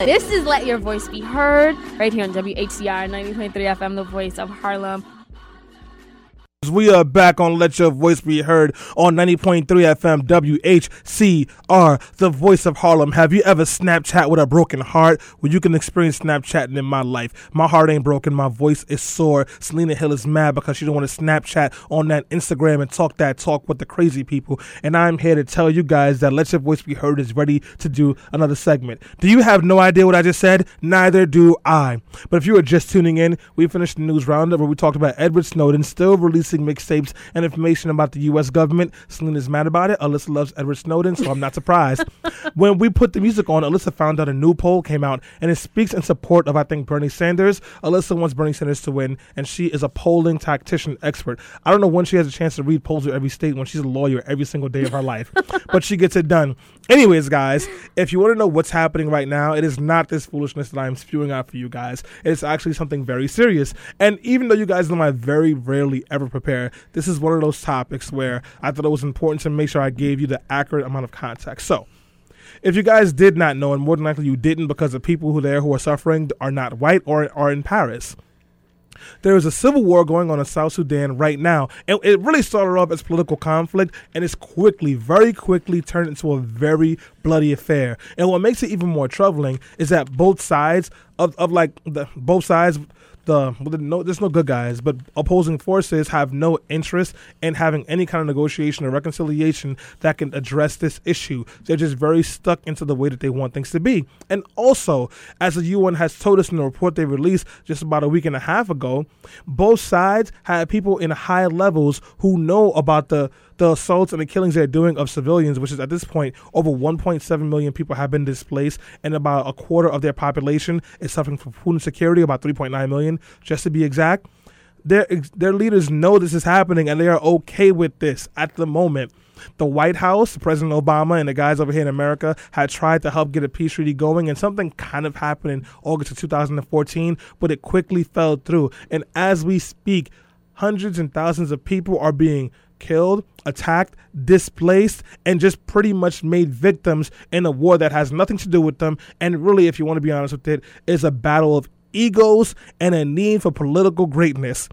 This is Let Your Voice Be Heard right here on WHCR 90.3 FM, the voice of Harlem. We are back on Let Your Voice Be Heard on 90.3 FM WHCR, the voice of Harlem. Have you ever Snapchat with a broken heart? Well, you can experience Snapchatting in my life. My heart ain't broken, my voice is sore. Selena Hill is mad because she don't want to Snapchat on that Instagram and talk that talk with the crazy people. And I'm here to tell you guys that Let Your Voice Be Heard is ready to do another segment. Do you have no idea what I just said? Neither do I. But if you are just tuning in, we finished the news roundup where we talked about Edward Snowden still releasing mixtapes and information about the U.S. government. Selena's mad about it. Alyssa loves Edward Snowden, so I'm not surprised. when we put the music on, Alyssa found out a new poll came out, and it speaks in support of, I think, Bernie Sanders. Alyssa wants Bernie Sanders to win, and she is a polling tactician expert. I don't know when she has a chance to read polls of every state when she's a lawyer every single day of her life, but she gets it done. Anyways, guys, if you want to know what's happening right now, it is not this foolishness that I'm spewing out for you guys. It's actually something very serious. And even though you guys know I very rarely ever prepare, this is one of those topics where I thought it was important to make sure I gave you the accurate amount of context. So, if you guys did not know, and more than likely you didn't because the people who there who are suffering are not white or are in Paris. There is a civil war going on in South Sudan right now. And it really started off as political conflict and it's quickly, very quickly turned into a very bloody affair. And what makes it even more troubling is that both sides of, of like the both sides the, well, no, there's no good guys, but opposing forces have no interest in having any kind of negotiation or reconciliation that can address this issue. They're just very stuck into the way that they want things to be. And also, as the UN has told us in the report they released just about a week and a half ago, both sides have people in high levels who know about the the assaults and the killings they're doing of civilians, which is at this point over 1.7 million people have been displaced, and about a quarter of their population is suffering from food insecurity, about 3.9 million, just to be exact. Their their leaders know this is happening, and they are okay with this at the moment. The White House, President Obama, and the guys over here in America had tried to help get a peace treaty going, and something kind of happened in August of 2014, but it quickly fell through. And as we speak, hundreds and thousands of people are being killed, attacked, displaced, and just pretty much made victims in a war that has nothing to do with them. And really, if you want to be honest with it, is a battle of egos and a need for political greatness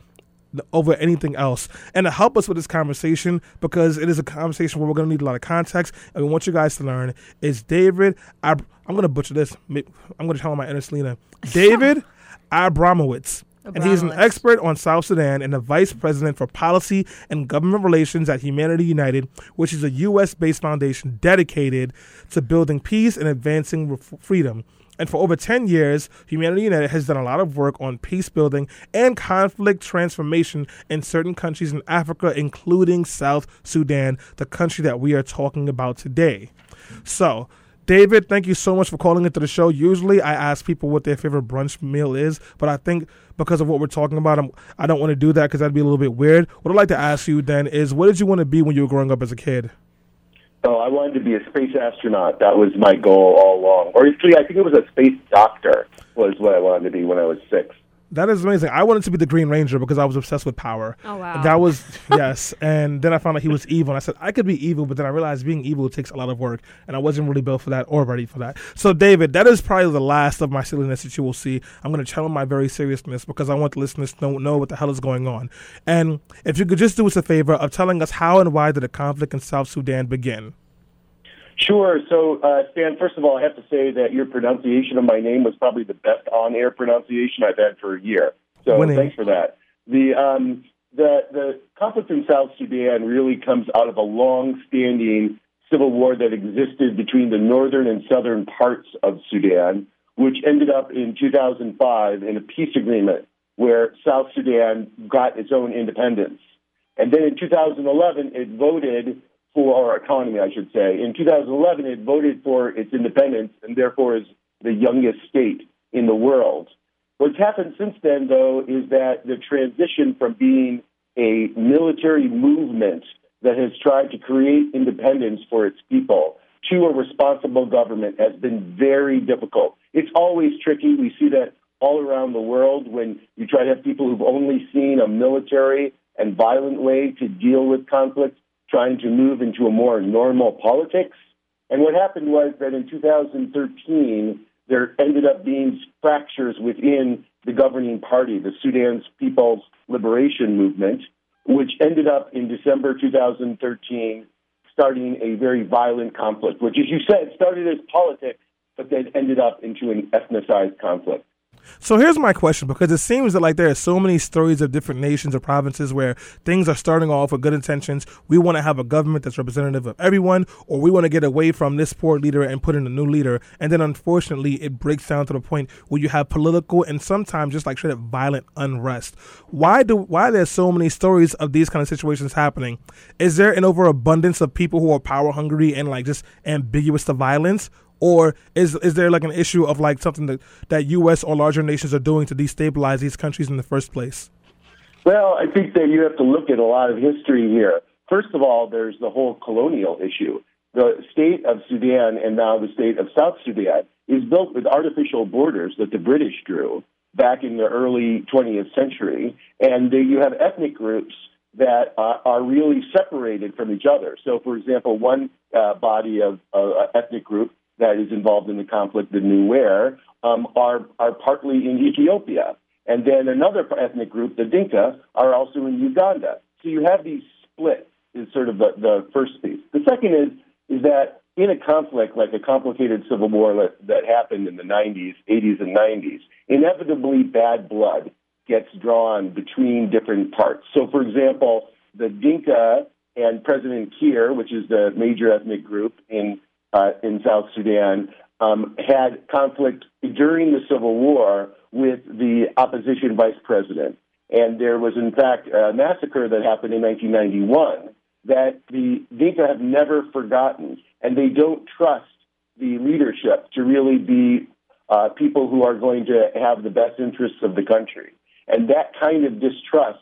over anything else. And to help us with this conversation, because it is a conversation where we're going to need a lot of context, and we want you guys to learn, is David. Ab- I'm going to butcher this. I'm going to tell my inner Selena. David Abramowitz and he's an expert on South Sudan and the vice president for policy and government relations at Humanity United, which is a U.S. based foundation dedicated to building peace and advancing freedom. And for over 10 years, Humanity United has done a lot of work on peace building and conflict transformation in certain countries in Africa, including South Sudan, the country that we are talking about today. So, David, thank you so much for calling into the show. Usually, I ask people what their favorite brunch meal is, but I think because of what we're talking about, I'm, I do not want to do that because that'd be a little bit weird. What I'd like to ask you then is, what did you want to be when you were growing up as a kid? Oh, I wanted to be a space astronaut. That was my goal all along. Or actually, I think it was a space doctor was what I wanted to be when I was six. That is amazing. I wanted to be the Green Ranger because I was obsessed with power. Oh wow. That was yes. And then I found out he was evil. And I said I could be evil, but then I realized being evil takes a lot of work, and I wasn't really built for that or ready for that. So David, that is probably the last of my silliness that you will see. I'm going to channel my very seriousness because I want the listeners to know, know what the hell is going on. And if you could just do us a favor of telling us how and why did the conflict in South Sudan begin? Sure. So, uh, Stan, first of all, I have to say that your pronunciation of my name was probably the best on-air pronunciation I've had for a year. So, Winning. thanks for that. The um, the the conflict in South Sudan really comes out of a long-standing civil war that existed between the northern and southern parts of Sudan, which ended up in 2005 in a peace agreement where South Sudan got its own independence. And then in 2011, it voted for our economy, I should say. In 2011, it voted for its independence and therefore is the youngest state in the world. What's happened since then, though, is that the transition from being a military movement that has tried to create independence for its people to a responsible government has been very difficult. It's always tricky. We see that all around the world when you try to have people who've only seen a military and violent way to deal with conflict trying to move into a more normal politics. And what happened was that in 2013, there ended up being fractures within the governing party, the Sudan's People's Liberation Movement, which ended up in December 2013 starting a very violent conflict, which, as you said, started as politics, but then ended up into an ethnicized conflict. So here's my question because it seems that like there are so many stories of different nations or provinces where things are starting off with good intentions. We want to have a government that's representative of everyone, or we want to get away from this poor leader and put in a new leader. And then unfortunately, it breaks down to the point where you have political and sometimes just like straight up violent unrest. Why do why there's so many stories of these kind of situations happening? Is there an overabundance of people who are power hungry and like just ambiguous to violence? Or is is there like an issue of like something that that U.S. or larger nations are doing to destabilize these countries in the first place? Well, I think that you have to look at a lot of history here. First of all, there's the whole colonial issue. The state of Sudan and now the state of South Sudan is built with artificial borders that the British drew back in the early 20th century, and you have ethnic groups that uh, are really separated from each other. So, for example, one uh, body of uh, ethnic group that is involved in the conflict, the Nuer, um, are, are partly in Ethiopia. And then another ethnic group, the Dinka, are also in Uganda. So you have these splits is sort of the, the first piece. The second is is that in a conflict like a complicated civil war that, that happened in the 90s, 80s, and 90s, inevitably bad blood gets drawn between different parts. So, for example, the Dinka and President Kiir, which is the major ethnic group in uh, in South Sudan um, had conflict during the Civil War with the opposition vice president. And there was, in fact, a massacre that happened in 1991 that the Dinka have never forgotten. And they don't trust the leadership to really be uh, people who are going to have the best interests of the country. And that kind of distrust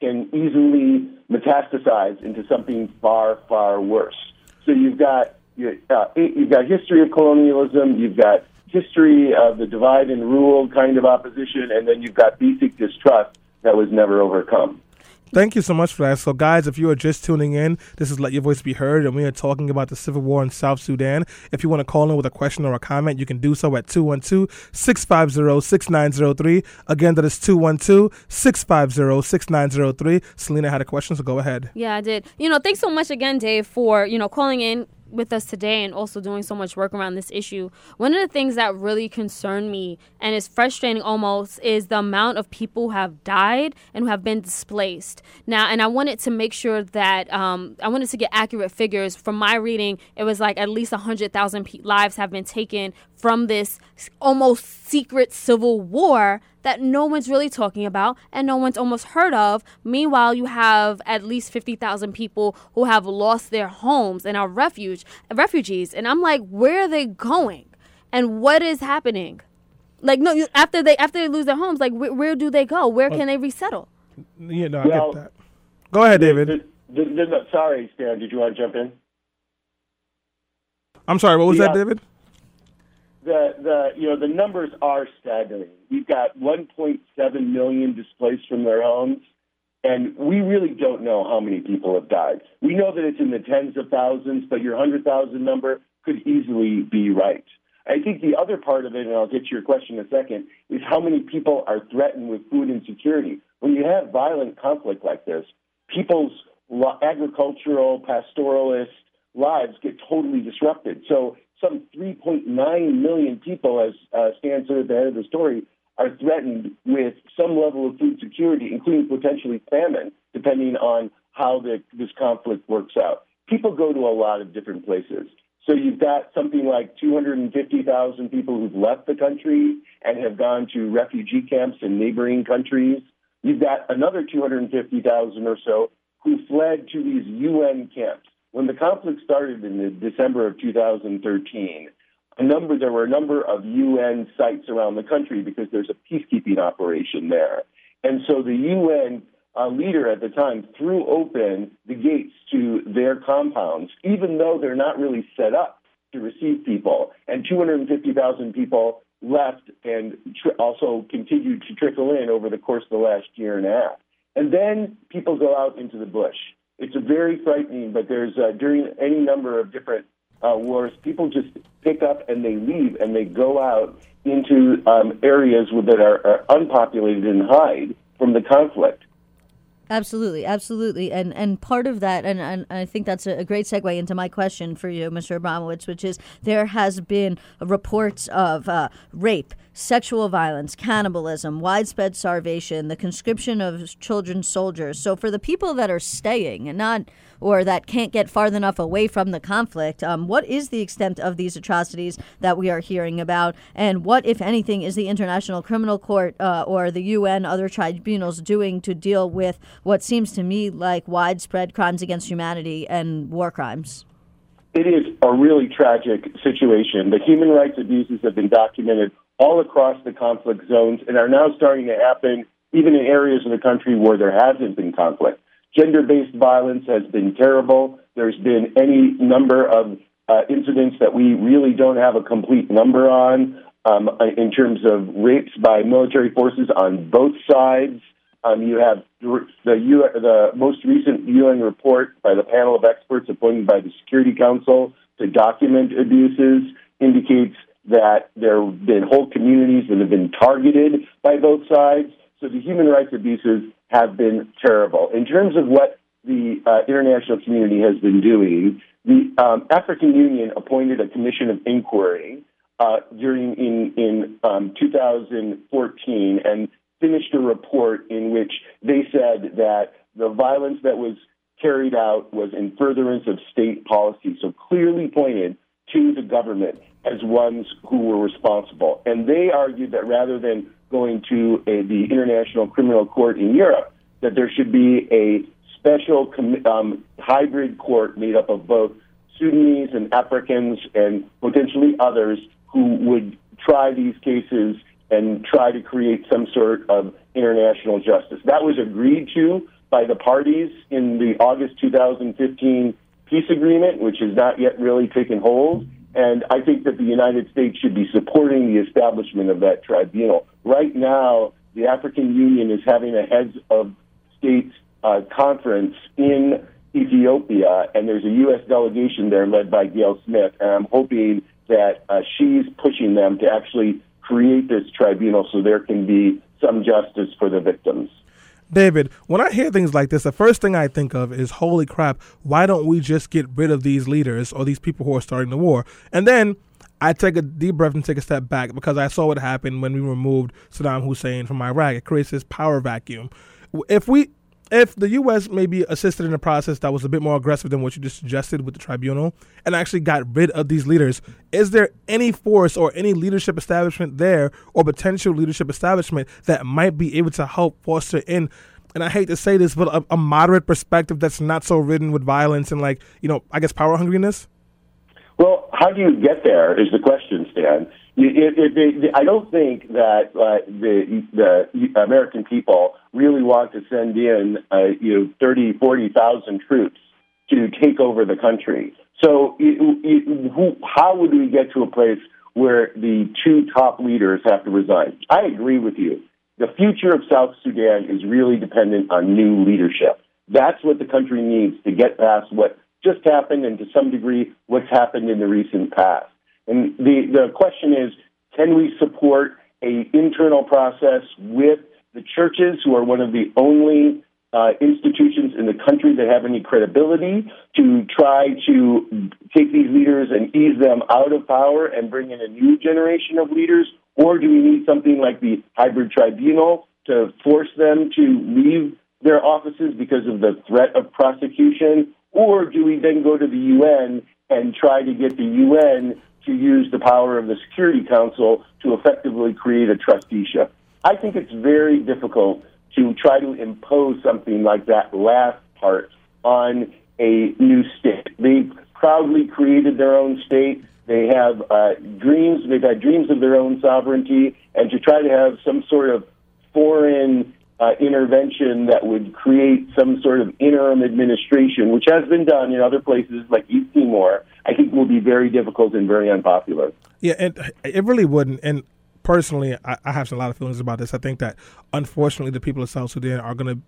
can easily metastasize into something far, far worse. So you've got you, uh, you've got history of colonialism, you've got history of the divide and rule kind of opposition, and then you've got basic distrust that was never overcome. Thank you so much for that. So, guys, if you are just tuning in, this is Let Your Voice Be Heard, and we are talking about the civil war in South Sudan. If you want to call in with a question or a comment, you can do so at 212 650 6903. Again, that is 212 650 6903. Selena had a question, so go ahead. Yeah, I did. You know, thanks so much again, Dave, for, you know, calling in with us today and also doing so much work around this issue. One of the things that really concern me and is frustrating almost is the amount of people who have died and who have been displaced. Now, and I wanted to make sure that um, I wanted to get accurate figures. From my reading, it was like at least 100,000 pe- lives have been taken from this almost secret civil war that no one's really talking about and no one's almost heard of. Meanwhile, you have at least 50,000 people who have lost their homes and are refuge refugees. And I'm like, where are they going? And what is happening? Like no, after they after they lose their homes, like where, where do they go? Where can they resettle? Yeah, no, I well, get that. Go ahead, David. The, the, the, sorry, Stan. Did you want to jump in? I'm sorry. What was that, uh, David? The the you know the numbers are staggering. We've got 1.7 million displaced from their homes, and we really don't know how many people have died. We know that it's in the tens of thousands, but your hundred thousand number could easily be right. I think the other part of it, and I'll get to your question in a second, is how many people are threatened with food insecurity. When you have violent conflict like this, people's agricultural, pastoralist lives get totally disrupted. So some 3.9 million people, as uh, Stan said at the end of the story, are threatened with some level of food security, including potentially famine, depending on how the, this conflict works out. People go to a lot of different places. So you've got something like 250,000 people who've left the country and have gone to refugee camps in neighboring countries. You've got another 250,000 or so who fled to these UN camps when the conflict started in December of 2013, a number there were a number of UN sites around the country because there's a peacekeeping operation there, and so the UN uh, leader at the time threw open the gates to their compounds, even though they're not really set up to receive people, and 250,000 people left and tr- also continued to trickle in over the course of the last year and a half. And then people go out into the bush it's very frightening, but there's uh, during any number of different uh, wars, people just pick up and they leave and they go out into um, areas that are, are unpopulated and hide from the conflict. Absolutely, absolutely, and and part of that, and, and I think that's a, great segue into my question for you, Mr. Abramowitz, which is there has been reports of uh, rape, sexual violence, cannibalism, widespread starvation, the conscription of children soldiers. So for the people that are staying and not or that can't get far enough away from the conflict, um, what is the extent of these atrocities that we are hearing about, and what, if anything, is the International Criminal Court uh, or the UN, other tribunals doing to deal with what seems to me like widespread crimes against humanity and war crimes? It is a really tragic situation. The human rights abuses have been documented all across the conflict zones and are now starting to happen even in areas of the country where there hasn't been conflict. Gender based violence has been terrible. There's been any number of uh, incidents that we really don't have a complete number on um, in terms of rapes by military forces on both sides. Um, you have the, U- the most recent UN report by the panel of experts appointed by the Security Council to document abuses indicates that there have been whole communities that have been targeted by both sides. So the human rights abuses have been terrible. In terms of what the uh, international community has been doing, the um, African Union appointed a commission of inquiry uh, during in in um, 2014 and finished a report in which they said that the violence that was carried out was in furtherance of state policy, so clearly pointed to the government as ones who were responsible. And they argued that rather than going to a, the International Criminal Court in Europe, that there should be a special um, hybrid court made up of both Sudanese and Africans and potentially others who would try these cases and try to create some sort of international justice. That was agreed to by the parties in the August 2015 peace agreement, which has not yet really taken hold. And I think that the United States should be supporting the establishment of that tribunal. Right now, the African Union is having a heads of states uh, conference in Ethiopia, and there's a U.S. delegation there led by Gayle Smith. And I'm hoping that uh, she's pushing them to actually create this tribunal so there can be some justice for the victims. David, when I hear things like this, the first thing I think of is, holy crap, why don't we just get rid of these leaders or these people who are starting the war? And then I take a deep breath and take a step back because I saw what happened when we removed Saddam Hussein from Iraq. It creates this power vacuum. If we if the U.S. maybe assisted in a process that was a bit more aggressive than what you just suggested with the tribunal and actually got rid of these leaders, is there any force or any leadership establishment there or potential leadership establishment that might be able to help foster in? And I hate to say this, but a, a moderate perspective that's not so ridden with violence and like you know, I guess power hungriness. Well, how do you get there is the question, Stan. It, it, it, I don't think that uh, the, the American people really want to send in, uh, you know, 30, 40,000 troops to take over the country. So, who, how would we get to a place where the two top leaders have to resign? I agree with you. The future of South Sudan is really dependent on new leadership. That's what the country needs to get past what just happened and to some degree what's happened in the recent past. And the, the question is, can we support a internal process with the churches, who are one of the only uh, institutions in the country that have any credibility, to try to take these leaders and ease them out of power and bring in a new generation of leaders? Or do we need something like the hybrid tribunal to force them to leave their offices because of the threat of prosecution? Or do we then go to the UN and try to get the UN to use the power of the Security Council to effectively create a trusteeship. I think it's very difficult to try to impose something like that last part on a new state. They proudly created their own state. They have uh, dreams. They've had dreams of their own sovereignty, and to try to have some sort of foreign uh, intervention that would create some sort of interim administration, which has been done in other places like East Timor, I think will be very difficult and very unpopular. Yeah, and it really wouldn't. And personally, I, I have a lot of feelings about this. I think that unfortunately, the people of South Sudan are going to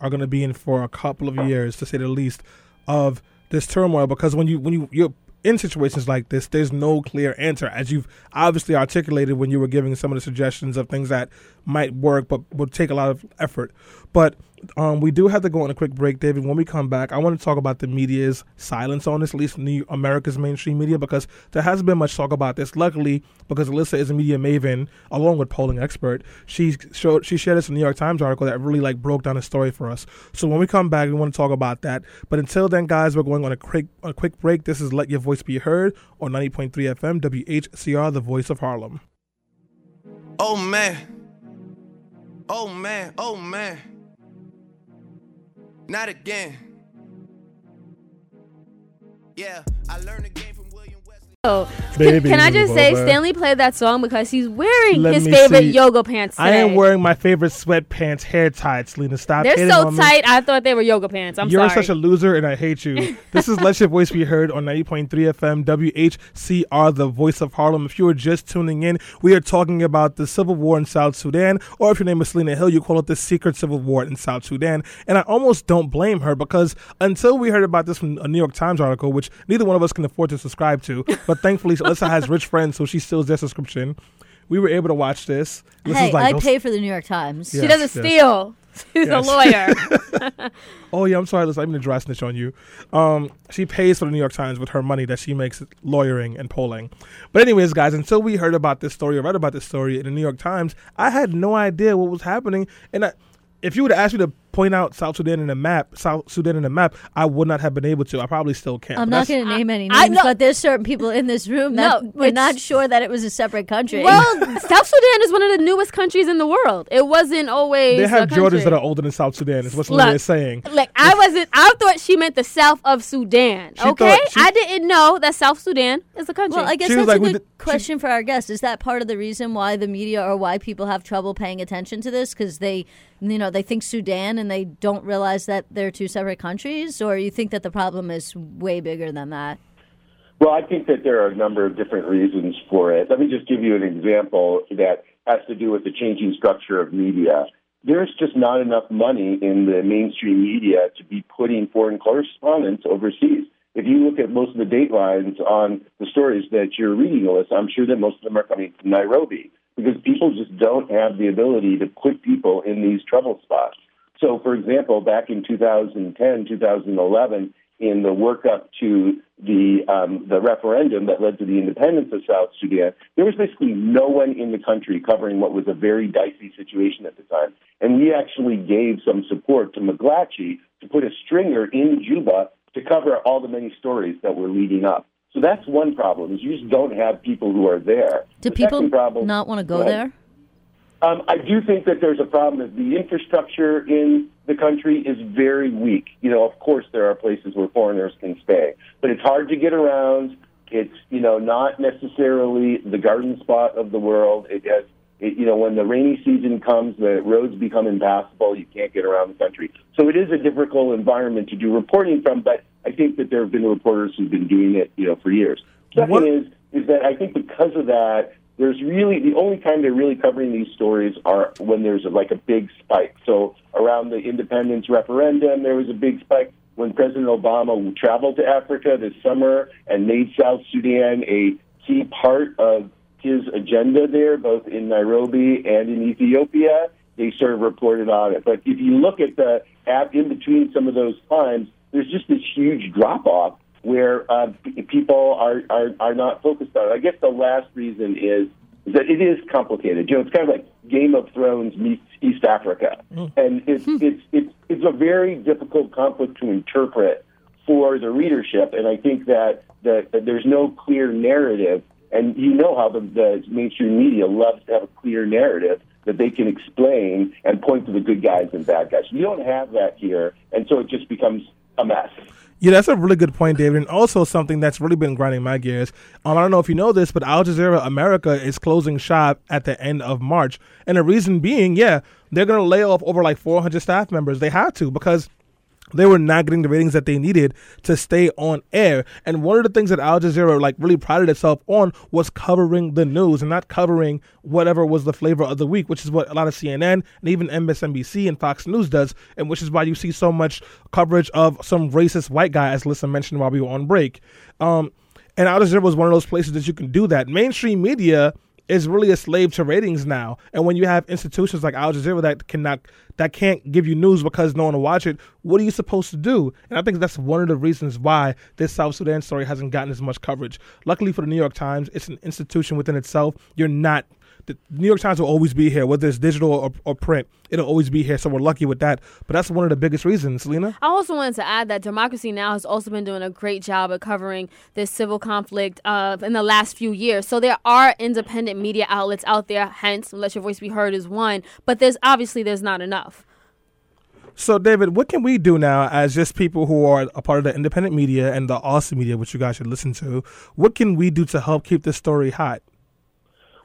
are to be in for a couple of years, to say the least, of this turmoil. Because when you when you you're in situations like this, there's no clear answer, as you've obviously articulated when you were giving some of the suggestions of things that might work but would take a lot of effort. But um, we do have to go on a quick break, David. When we come back, I want to talk about the media's silence on this, at least New America's mainstream media, because there hasn't been much talk about this. Luckily, because Alyssa is a media maven, along with polling expert, she showed she shared in the New York Times article that really like broke down a story for us. So when we come back, we want to talk about that. But until then, guys, we're going on a quick a quick break. This is Let Your Voice Be Heard on 90.3 FM WHCR, the voice of Harlem. Oh man. Oh man, oh man. Not again. Yeah, I learned the game. Oh, can, can I just say. Stanley played that song because he's wearing Let his favorite see. yoga pants today. I am wearing my favorite sweatpants, hair tights. Lena, stop. They're so on me. tight. I thought they were yoga pants. I'm sorry. You're sorry. such a loser, and I hate you. this is Let Your Voice Be Heard on 90.3 FM WHCR, the voice of Harlem. If you are just tuning in, we are talking about the civil war in South Sudan, or if your name is Selena Hill, you call it the secret civil war in South Sudan. And I almost don't blame her because until we heard about this from a New York Times article, which neither one of us can afford to subscribe to, but thankfully Alyssa has rich friends, so she steals their subscription. We were able to watch this. This hey, is like I those- pay for the New York Times. Yeah. she doesn't yes. steal. She's Yes. a lawyer. Oh yeah, I'm sorry, listen, I'm gonna dry snitch on you. Um, she pays for the New York Times with her money that she makes lawyering and polling. But anyways, guys, until we heard about this story or read about this story in the New York Times, I had no idea what was happening. And I, if you would have asked me to point out South Sudan in a map, South Sudan in a map, I would not have been able to. I probably still can't. I'm not going to name any I- names, no. but there's certain people in this room that No, were it's- not sure that it was a separate country. well, South Sudan is one of the newest countries in the world. It wasn't always. They have Jordans that are older than South Sudan. Is what Look, Lena is saying. Like I wasn't. I thought she meant the south of Sudan. She okay, she- I didn't know that South Sudan is a country. Well, I guess She that's like, a good did- she- question for our guest. Is that part of the reason why the media or why people have trouble paying attention to this? Because they, you know, they think Sudan and they don't realize that they're two separate countries, or you think that the problem is way bigger than that? Well, I think that there are a number of different reasons for it. Let me just give you an example that has to do with the changing structure of media. There's just not enough money in the mainstream media to be putting foreign correspondents overseas. If you look at most of the datelines on the stories that you're reading, Alyssa, I'm sure that most of them are coming from Nairobi because people just don't have the ability to put people in these trouble spots. So, for example, back in 2010, 2011, in the workup to the um, the referendum that led to the independence of South Sudan, there was basically no one in the country covering what was a very dicey situation at the time. And we actually gave some support to McClatchy to put a stringer in Juba to cover all the many stories that were leading up. So that's one problem: is you just don't have people who are there. Do The people problem- not want to go Go there? Um, I do think that there's a problem that the infrastructure in the country is very weak. You know, of course, there are places where foreigners can stay, but it's hard to get around. It's you know not necessarily the garden spot of the world. It has, it, you know, when the rainy season comes, the roads become impassable. You can't get around the country, so it is a difficult environment to do reporting from. But I think that there have been reporters who've been doing it, you know, for years. Second What- is is that I think because of that, there's really the only time they're really covering these stories are when there's a, like a big spike. So around the independence referendum, there was a big spike when President Obama traveled to Africa this summer and made South Sudan a key part of his agenda there, both in Nairobi and in Ethiopia. They sort of reported on it. But if you look at the at in between some of those times, there's just this huge drop off where uh, people are, are are not focused on it. I guess the last reason is, that it is complicated. You know, it's kind of like Game of Thrones meets East Africa, and it's it's it's it's a very difficult conflict to interpret for the readership. And I think that that, that there's no clear narrative, and you know how the, the mainstream media loves to have a clear narrative that they can explain and point to the good guys and bad guys. You don't have that here, and so it just becomes a mess. Yeah, that's a really good point, David. And also something that's really been grinding my gears. Um, I don't know if you know this, but Al Jazeera America is closing shop at the end of March. And the reason being, yeah, they're going to lay off over like 400 staff members. They had to because they were not getting the ratings that they needed to stay on air. And one of the things that Al Jazeera like really prided itself on was covering the news and not covering whatever was the flavor of the week, which is what a lot of CNN and even MSNBC and Fox News does, and which is why you see so much coverage of some racist white guy, as Lisa mentioned while we were on break. Um, And Al Jazeera was one of those places that you can do that. Mainstream media is really a slave to ratings now. And when you have institutions like Al Jazeera that cannot that can't give you news because no one will watch it, what are you supposed to do? And I think that's one of the reasons why this South Sudan story hasn't gotten as much coverage. Luckily for the New York Times, it's an institution within itself. You're not the New York Times will always be here, whether it's digital or, or, print. It'll always be here, so we're lucky with that. But that's one of the biggest reasons, Selena. I also wanted to add that Democracy Now! has also been doing a great job of covering this civil conflict uh, in the last few years. So there are independent media outlets out there, hence, Let Your Voice Be Heard is one, but there's obviously there's not enough. So, David, what can we do now as just people who are a part of the independent media and the awesome media, which you guys should listen to? What can we do to help keep this story hot?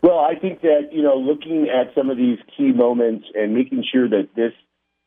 Well, I think that you know, looking at some of these key moments and making sure that this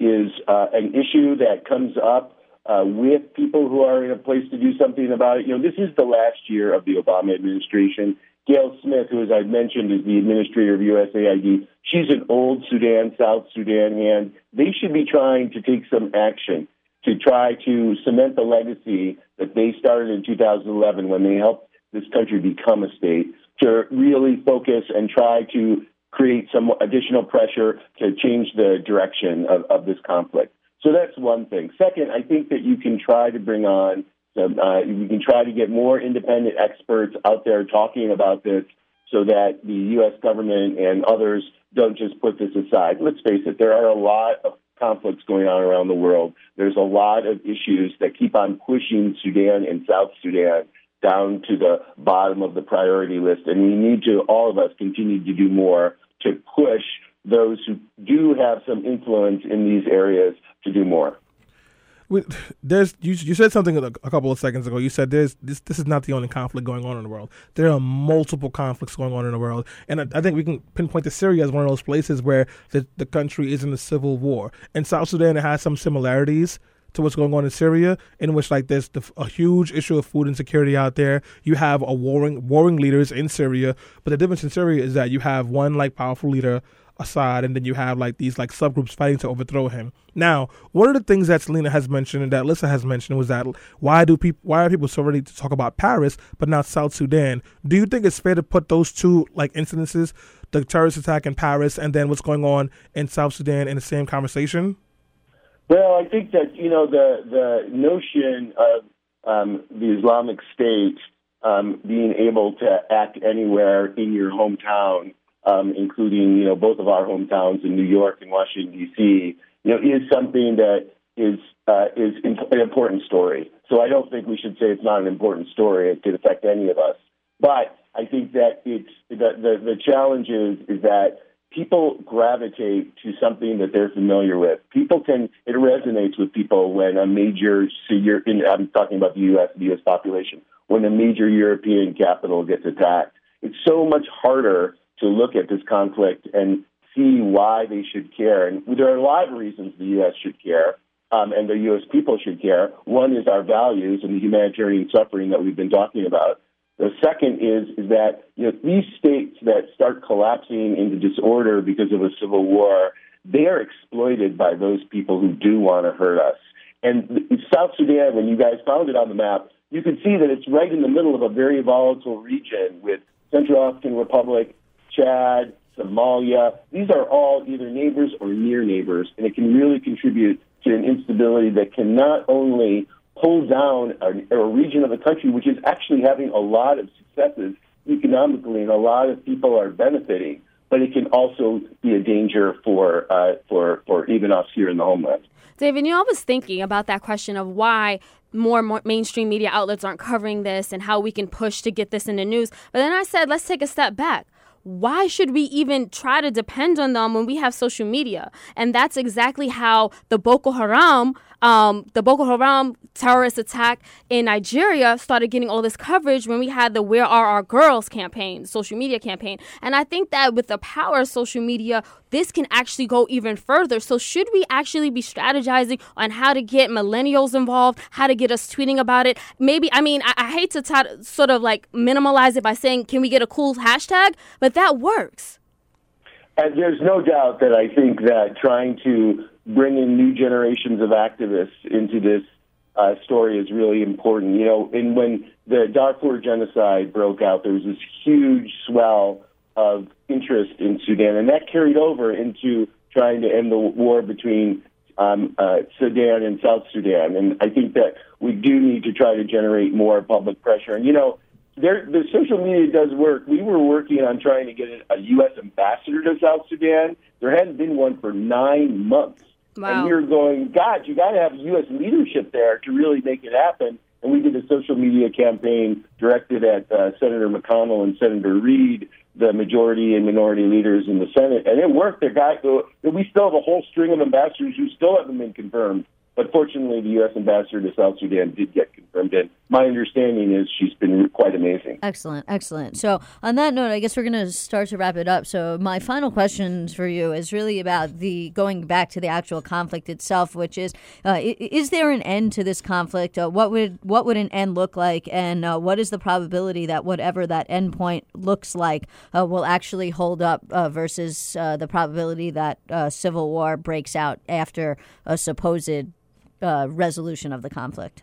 is uh, an issue that comes up uh, with people who are in a place to do something about it. You know, this is the last year of the Obama administration. Gayle Smith, who, as I mentioned, is the administrator of USAID, she's an old Sudan, South Sudan hand. They should be trying to take some action to try to cement the legacy that they started in 2011 when they helped this country become a state to really focus and try to create some additional pressure to change the direction of, of this conflict. So that's one thing. Second, I think that you can try to bring on some, uh, you can try to get more independent experts out there talking about this so that the U.S. government and others don't just put this aside. Let's face it, there are a lot of conflicts going on around the world. There's a lot of issues that keep on pushing Sudan and South Sudan down to the bottom of the priority list. And we need to, all of us, continue to do more to push those who do have some influence in these areas to do more. There's you, you said something a, couple of seconds ago. You said there's this this is not the only conflict going on in the world. There are multiple conflicts going on in the world, and I, I think we can pinpoint to Syria as one of those places where the the country is in a civil war. In South Sudan, it has some similarities to what's going on in Syria, in which like there's the, a huge issue of food insecurity out there. You have a warring warring leaders in Syria, but the difference in Syria is that you have one like powerful leader Assad, and then you have like these like subgroups fighting to overthrow him. Now, one of the things that Selena has mentioned and that Lissa has mentioned was that why do people why are people so ready to talk about Paris but not South Sudan? Do you think it's fair to put those two like incidences, the terrorist attack in Paris and then what's going on in South Sudan in the same conversation? Well, I think that you know the the notion of um, the Islamic State um, being able to act anywhere in your hometown, um, including you know both of our hometowns in New York and Washington D.C., you know, is something that is uh, is an important story. So I don't think we should say it's not an important story. It could affect any of us, but I think that it's the the, the challenge is is that people gravitate to something that they're familiar with. People can it resonates with people when a major city you're I'm talking about the U.S. the U.S. population when a major European capital gets attacked. It's so much harder to look at this conflict and see why they should care. And there are a lot of reasons the U.S. should care. Um, and the U.S. people should care. One is our values and the humanitarian suffering that we've been talking about. The second is is that you know these states that start collapsing into disorder because of a civil war, they are exploited by those people who do want to hurt us. And South Sudan, when you guys found it on the map, you can see that it's right in the middle of a very volatile region with Central African Republic, Chad, Somalia. These are all either neighbors or near neighbors, and it can really contribute to an instability that can not only pull down a, a region of the country which is actually having a lot of successes economically, and a lot of people are benefiting. But it can also be a danger for uh, for for even us here in the homeland. David, you know, I was thinking about that question of why more, more, mainstream media outlets aren't covering this and how we can push to get this in the news. But then I said, let's take a step back why should we even try to depend on them when we have social media? And that's exactly how the Boko Haram, um, the Boko Haram terrorist attack in Nigeria started getting all this coverage when we had the Where Are Our Girls campaign, social media campaign. And I think that with the power of social media, this can actually go even further. So, should we actually be strategizing on how to get millennials involved, how to get us tweeting about it? Maybe, I mean, I, I hate to t- sort of like minimalize it by saying, can we get a cool hashtag? But that works. And there's no doubt that I think that trying to bring in new generations of activists into this uh, story is really important. You know, and when the Darfur genocide broke out, there was this huge swell of interest in Sudan, and that carried over into trying to end the war between um, uh, Sudan and South Sudan. And I think that we do need to try to generate more public pressure. And you know, there, the social media does work. We were working on trying to get a U.S. ambassador to South Sudan. There hadn't been one for nine months. Wow. And we were going, God, you got to have U.S. leadership there to really make it happen. And we did a social media campaign directed at uh, Senator McConnell and Senator Reid, the majority and minority leaders in the Senate, and it worked. The guy, we still have a whole string of ambassadors who still haven't been confirmed. But fortunately, the U.S. ambassador to South Sudan did get confirmed, and my understanding is she's been quite amazing. Excellent, excellent. So, on that note, I guess we're going to start to wrap it up. So, my final question for you is really about the going back to the actual conflict itself, which is: uh, is there an end to this conflict? Uh, what would what would an end look like, and uh, what is the probability that whatever that end point looks like uh, will actually hold up uh, versus uh, the probability that civil war breaks out after a supposed uh, resolution of the conflict?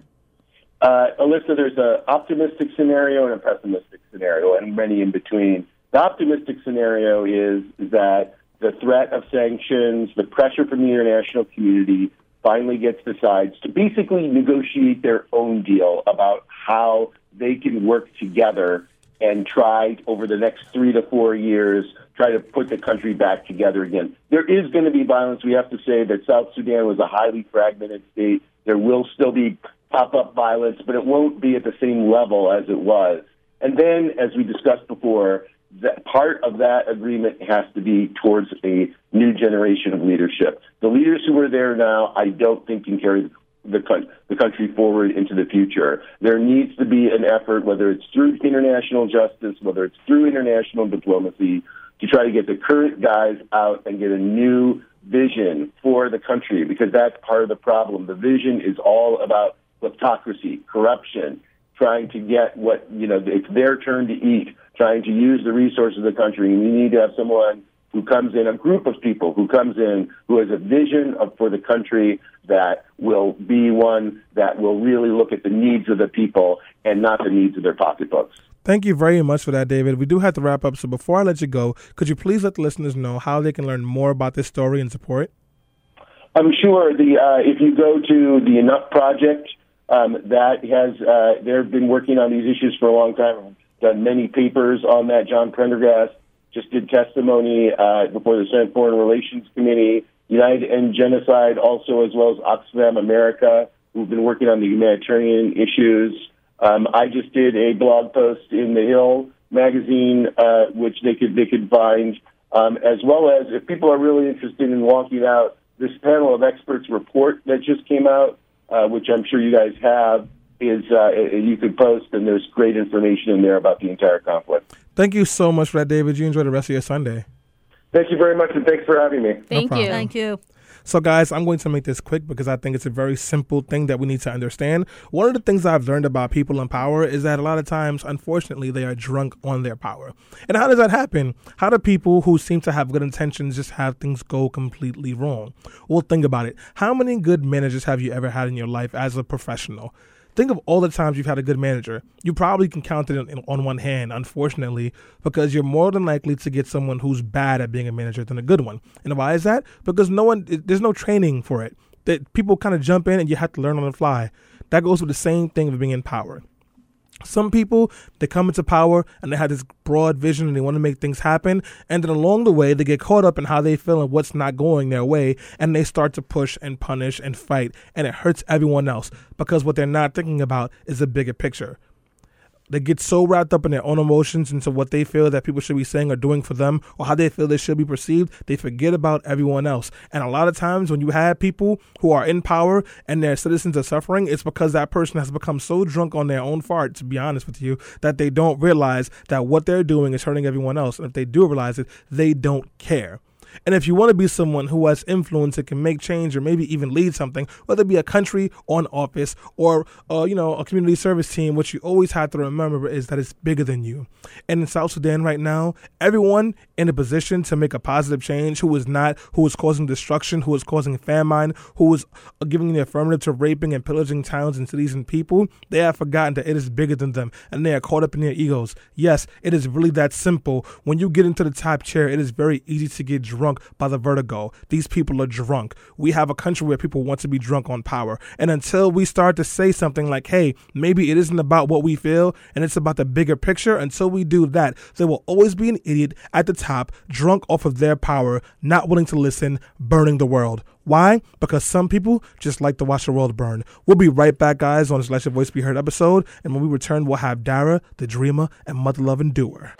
Uh, Alyssa, there's an optimistic scenario and a pessimistic scenario, and many in between. The optimistic scenario is that the threat of sanctions, the pressure from the international community, finally gets the sides to basically negotiate their own deal about how they can work together and try over the next three to four years try to put the country back together again. There is going to be violence. We have to say that South Sudan was a highly fragmented state. There will still be pop up violence, but it won't be at the same level as it was. And then, as we discussed before, that part of that agreement has to be towards a new generation of leadership. The leaders who are there now, I don't think can carry the, the country forward into the future. There needs to be an effort, whether it's through international justice, whether it's through international diplomacy, to try to get the current guys out and get a new vision for the country because that's part of the problem. The vision is all about kleptocracy, corruption, trying to get what, you know, it's their turn to eat, trying to use the resources of the country. And we need to have someone who comes in, a group of people who comes in, who has a vision of, for the country that will be one that will really look at the needs of the people and not the needs of their pocketbooks. Thank you very much for that, David. We do have to wrap up, so before I let you go, could you please let the listeners know how they can learn more about this story and support? I'm sure the uh, if you go to the Enough Project, um, that has uh, they've been working on these issues for a long time. Done many papers on that. John Prendergast just did testimony uh, before the Senate Foreign Relations Committee. United and Genocide, also as well as Oxfam America, who've been working on the humanitarian issues. Um, I just did a blog post in the Hill magazine, uh, which they could they could find, um, as well as if people are really interested in walking out this panel of experts report that just came out, uh, which I'm sure you guys have, is uh, you could post, and there's great information in there about the entire conflict. Thank you so much for that, David. You enjoy the rest of your Sunday. Thank you very much, and thanks for having me. Thank no you. Thank you. So, guys, I'm going to make this quick because I think it's a very simple thing that we need to understand. One of the things I've learned about people in power is that a lot of times, unfortunately, they are drunk on their power. And how does that happen? How do people who seem to have good intentions just have things go completely wrong? Well, think about it. How many good managers have you ever had in your life as a professional? Think of all the times you've had a good manager. You probably can count it on one hand, unfortunately, because you're more than likely to get someone who's bad at being a manager than a good one. And why is that? Because no one, there's no training for it. That people kind of jump in and you have to learn on the fly. That goes with the same thing of being in power. Some people they come into power and they have this broad vision and they want to make things happen, and then along the way they get caught up in how they feel and what's not going their way, and they start to push and punish and fight, and it hurts everyone else because what they're not thinking about is the bigger picture. They get so wrapped up in their own emotions and into what they feel that people should be saying or doing for them or how they feel they should be perceived, they forget about everyone else. And a lot of times when you have people who are in power and their citizens are suffering, it's because that person has become so drunk on their own fart, to be honest with you, that they don't realize that what they're doing is hurting everyone else. And if they do realize it, they don't care. And if you want to be someone who has influence and can make change or maybe even lead something, whether it be a country or an office or uh, you know a community service team, what you always have to remember is that it's bigger than you. And in South Sudan right now, everyone in a position to make a positive change who is not, who is causing destruction, who is causing famine, who is uh, giving the affirmative to raping and pillaging towns and cities and people, they have forgotten that it is bigger than them and they are caught up in their egos. Yes, it is really that simple. When you get into the top chair, it is very easy to get drunk by the vertigo. These people are drunk. We have a country where people want to be drunk on power. And until we start to say something like, hey, maybe it isn't about what we feel and it's about the bigger picture, until we do that, there will always be an idiot at the top, drunk off of their power, not willing to listen, burning the world. Why? Because some people just like to watch the world burn. We'll be right back, guys, on this Let Your Voice Be Heard episode. And when we return, we'll have Dara, the dreamer, and mother loving doer.